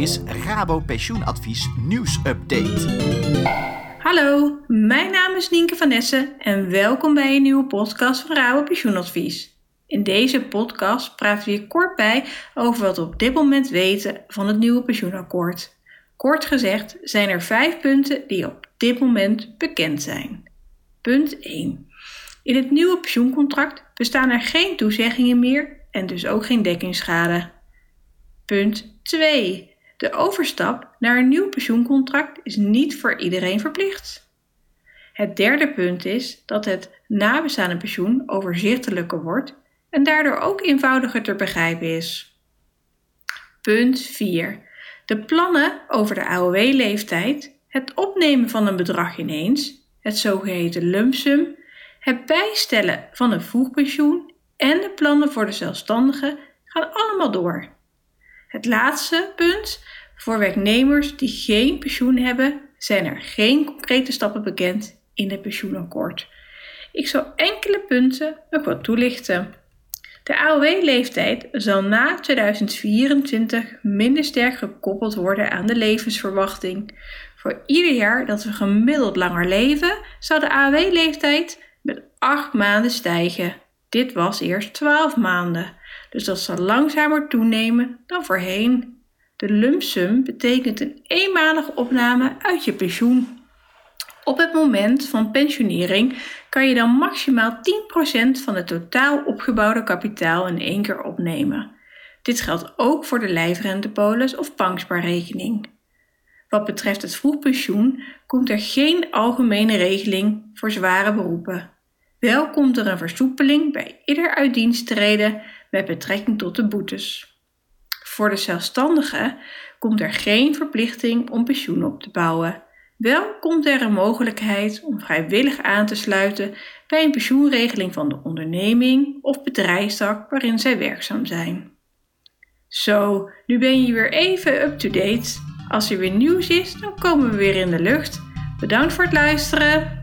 is Rabo Pensioenadvies nieuwsupdate. Hallo, mijn naam is Nienke van Essen en welkom bij een nieuwe podcast van Rabo Pensioenadvies. In deze podcast praten we je kort bij over wat we op dit moment weten van het nieuwe pensioenakkoord. Kort gezegd zijn er vijf punten die op dit moment bekend zijn. Punt 1. In het nieuwe pensioencontract bestaan er geen toezeggingen meer en dus ook geen dekkingsschade. Punt 2. De overstap naar een nieuw pensioencontract is niet voor iedereen verplicht. Het derde punt is dat het nabestaande pensioen overzichtelijker wordt en daardoor ook eenvoudiger te begrijpen is. Punt 4. De plannen over de AOW-leeftijd, het opnemen van een bedrag ineens, het zogeheten lump sum, het bijstellen van een vroegpensioen en de plannen voor de zelfstandigen gaan allemaal door. Het laatste punt, voor werknemers die geen pensioen hebben, zijn er geen concrete stappen bekend in het pensioenakkoord. Ik zal enkele punten nog wat toelichten. De AOW-leeftijd zal na 2024 minder sterk gekoppeld worden aan de levensverwachting. Voor ieder jaar dat we gemiddeld langer leven, zal de AOW-leeftijd met 8 maanden stijgen. Dit was eerst 12 maanden, dus dat zal langzamer toenemen dan voorheen. De lump sum betekent een eenmalige opname uit je pensioen. Op het moment van pensionering kan je dan maximaal 10% van het totaal opgebouwde kapitaal in één keer opnemen. Dit geldt ook voor de lijfrentepolis of bankspaarrekening. Wat betreft het vroegpensioen komt er geen algemene regeling voor zware beroepen. Wel komt er een versoepeling bij ieder uit dienst treden met betrekking tot de boetes. Voor de zelfstandigen komt er geen verplichting om pensioen op te bouwen. Wel komt er een mogelijkheid om vrijwillig aan te sluiten bij een pensioenregeling van de onderneming of bedrijfstak waarin zij werkzaam zijn. Zo, nu ben je weer even up-to-date. Als er weer nieuws is, dan komen we weer in de lucht. Bedankt voor het luisteren.